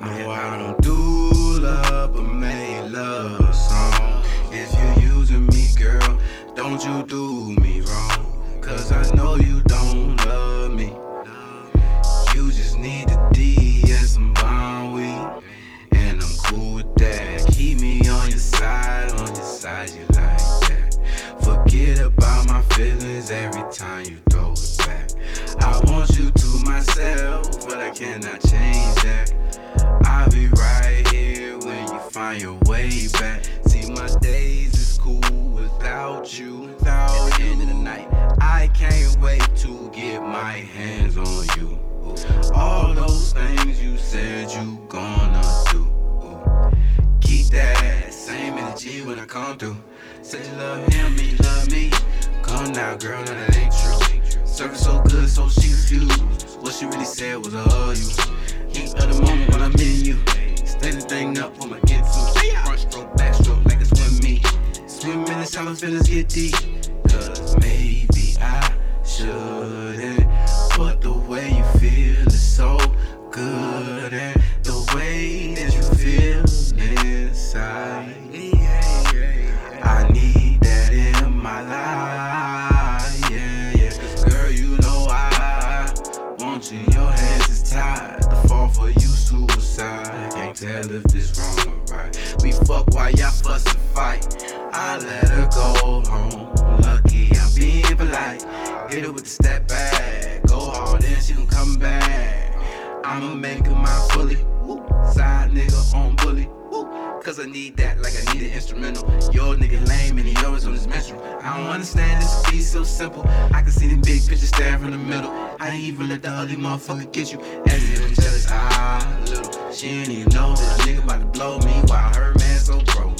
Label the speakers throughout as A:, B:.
A: No, I don't do love, but make love song. If you're using me, girl, don't you do me wrong. Cause I know you don't love me. You just need the D and some bomb weed. And I'm cool with that. Keep me on your side, on your side, you like that. Forget about my feelings every time you throw it back. I want you to myself, but I cannot change that. I'll be right here when you find your way back. See, my days is cool without you. Without the end of the night, I can't wait to get my hands on you. All those things you said you gonna do. Keep that same energy when I come through. Said you love him, me love me. Come now, girl, no, that ain't true. Service so good, so she refused. What she really said was a hug you. Of the moment when I'm in you. The thing up for my get to. Front stroke, back stroke, like it's swim me. Swim in the shallow feelings get deep. Cause maybe I shouldn't. But the way you feel is so good. Tell if this wrong or right. We fuck while y'all fuss and fight. I let her go home. Lucky I'm being polite. Hit her with the step back. Go hard, then she gon' come back. I'ma make her my fully. Woo. Side nigga on bully. Cause I need that like I need an instrumental. Your nigga lame and he always on his menstrual. I don't understand this be so simple. I can see the big picture staring from the middle. I ain't even let the ugly motherfucker get you. As if little. She ain't even know that nigga about to blow me while her man so broke.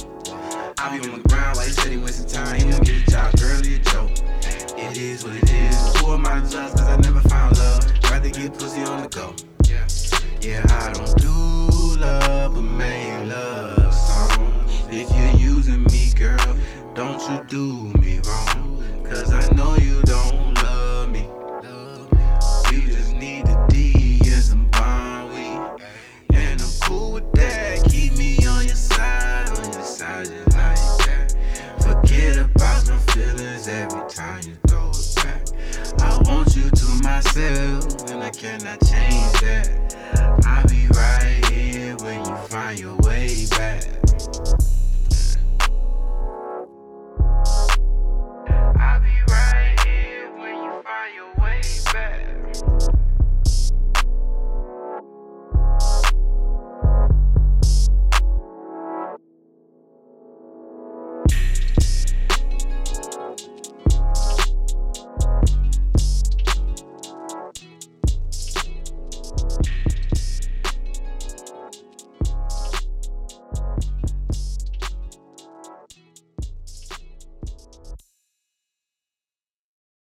A: I be on the ground while he said he went some time. He don't get a job, girl, a joke. It is what it is. Who am I to judge? Cause I never found love. Rather get pussy on the go. Yeah, I don't do love, but man, love songs. If you're using me, girl, don't you do me wrong. myself, and I cannot change that. I'll be right here when you find your way.